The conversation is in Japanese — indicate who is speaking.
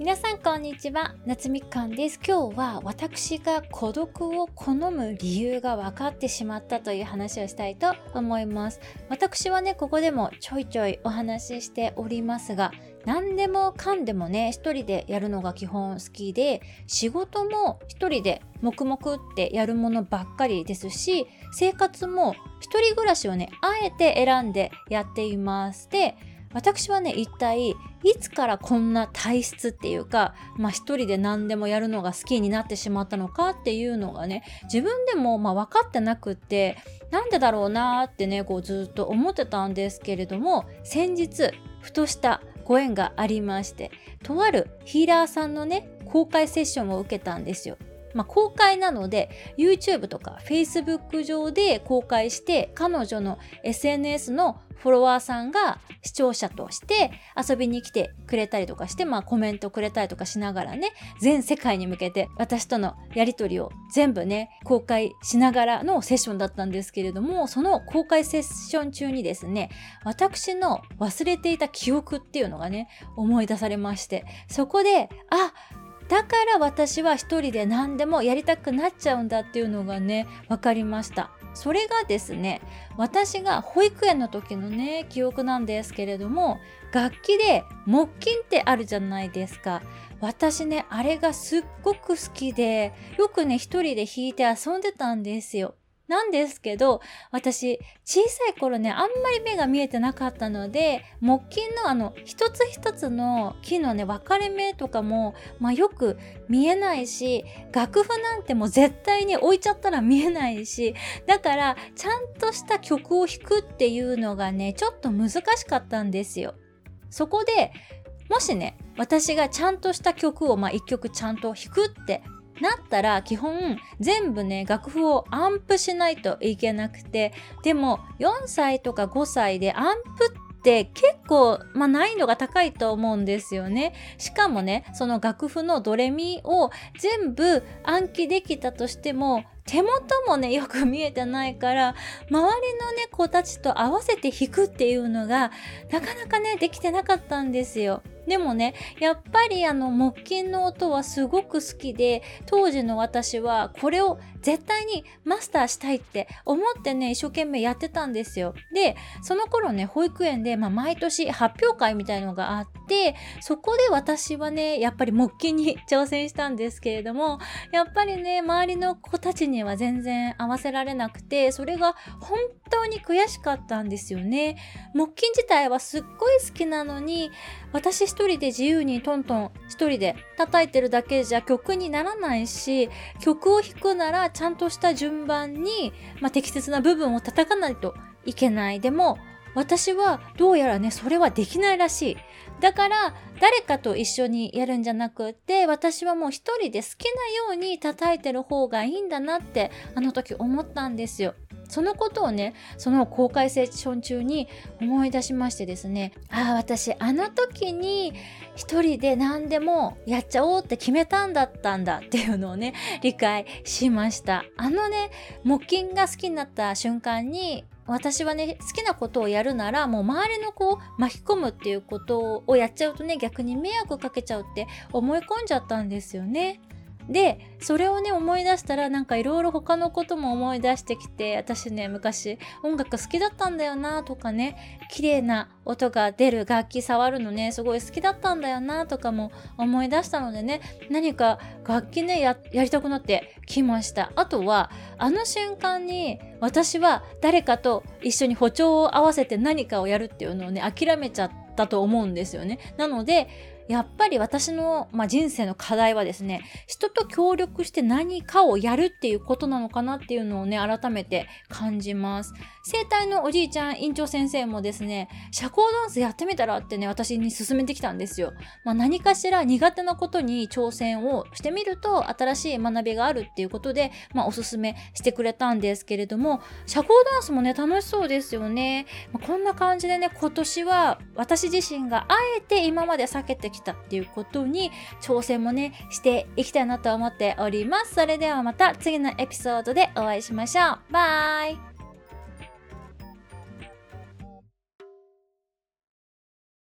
Speaker 1: 皆さんこんにちは。夏みかんです。今日は私が孤独を好む理由が分かってしまったという話をしたいと思います。私はねここでもちょいちょいお話ししておりますが何でもかんでもね一人でやるのが基本好きで仕事も一人で黙々ってやるものばっかりですし生活も一人暮らしをねあえて選んでやっています。で私はね一体いつからこんな体質っていうかまあ一人で何でもやるのが好きになってしまったのかっていうのがね自分でもまあ分かってなくってなんでだろうなってねこうずっと思ってたんですけれども先日ふとしたご縁がありましてとあるヒーラーさんのね公開セッションを受けたんですよ。まあ、公開なので YouTube とか Facebook 上で公開して彼女の SNS のフォロワーさんが視聴者として遊びに来てくれたりとかして、まあコメントくれたりとかしながらね、全世界に向けて私とのやりとりを全部ね、公開しながらのセッションだったんですけれども、その公開セッション中にですね、私の忘れていた記憶っていうのがね、思い出されまして、そこで、あ、だから私は一人で何でもやりたくなっちゃうんだっていうのがね、分かりました。それがですね私が保育園の時のね記憶なんですけれども楽器で木琴ってあるじゃないですか私ねあれがすっごく好きでよくね一人で弾いて遊んでたんですよなんですけど、私、小さい頃ね、あんまり目が見えてなかったので、木琴のあの、一つ一つの木のね、分かれ目とかも、まあよく見えないし、楽譜なんてもう絶対に置いちゃったら見えないし、だから、ちゃんとした曲を弾くっていうのがね、ちょっと難しかったんですよ。そこで、もしね、私がちゃんとした曲を、まあ一曲ちゃんと弾くってなったら基本全部ね楽譜をアンプしないといけなくてでも4歳とか5歳でアンプって結構、まあ、難易度が高いと思うんですよね。しかもね、その楽譜のドレミを全部暗記できたとしても、手元もね、よく見えてないから、周りのね、子たちと合わせて弾くっていうのが、なかなかね、できてなかったんですよ。でもね、やっぱりあの木琴の音はすごく好きで、当時の私はこれを絶対にマスターしたいって思ってね、一生懸命やってたんですよ。で、その頃ね、保育園で、まあ、毎年発表会みたいのがあって、そこで私はね、やっぱり木琴に挑戦したんですけれども、やっぱりね、周りの子たちには全然合わせられなくて、それが本当に悔しかったんですよね。木琴自体はすっごい好きなのに、私一人で自由にトントン一人で叩いてるだけじゃ曲にならないし曲を弾くならちゃんとした順番に、まあ、適切な部分を叩かないといけないでも私はどうやらねそれはできないらしいだから誰かと一緒にやるんじゃなくって私はもう一人で好きなように叩いてる方がいいんだなってあの時思ったんですよ。そのことをねその公開セッション中に思い出しましてですね。ああ私あの時に一人で何でもやっちゃおうって決めたんだったんだっていうのをね理解しました。あのね木琴が好きになった瞬間に私はね好きなことをやるならもう周りの子を巻き込むっていうことをやっちゃうとね逆に迷惑かけちゃうって思い込んじゃったんですよね。でそれをね思い出したらなんかいろいろ他のことも思い出してきて私ね昔音楽好きだったんだよなとかね綺麗な音が出る楽器触るのねすごい好きだったんだよなとかも思い出したのでね何か楽器ねやりたくなってきました。あとはあの瞬間に私は誰かと一緒に歩調を合わせて何かをやるっていうのをね諦めちゃったと思うんですよね。なのでやっぱり私の、まあ、人生の課題はですね、人と協力して何かをやるっていうことなのかなっていうのをね、改めて感じます。生体のおじいちゃん院長先生もですね、社交ダンスやってみたらってね、私に勧めてきたんですよ。まあ、何かしら苦手なことに挑戦をしてみると新しい学びがあるっていうことで、まあ、おすすめしてくれたんですけれども、社交ダンスもね、楽しそうですよね。まあ、こんな感じでね、今年は私自身があえて今まで避けてきたっていうことに挑戦もねしていきたいなと思っております。それではまた次のエピソードでお会いしましょう。バイ。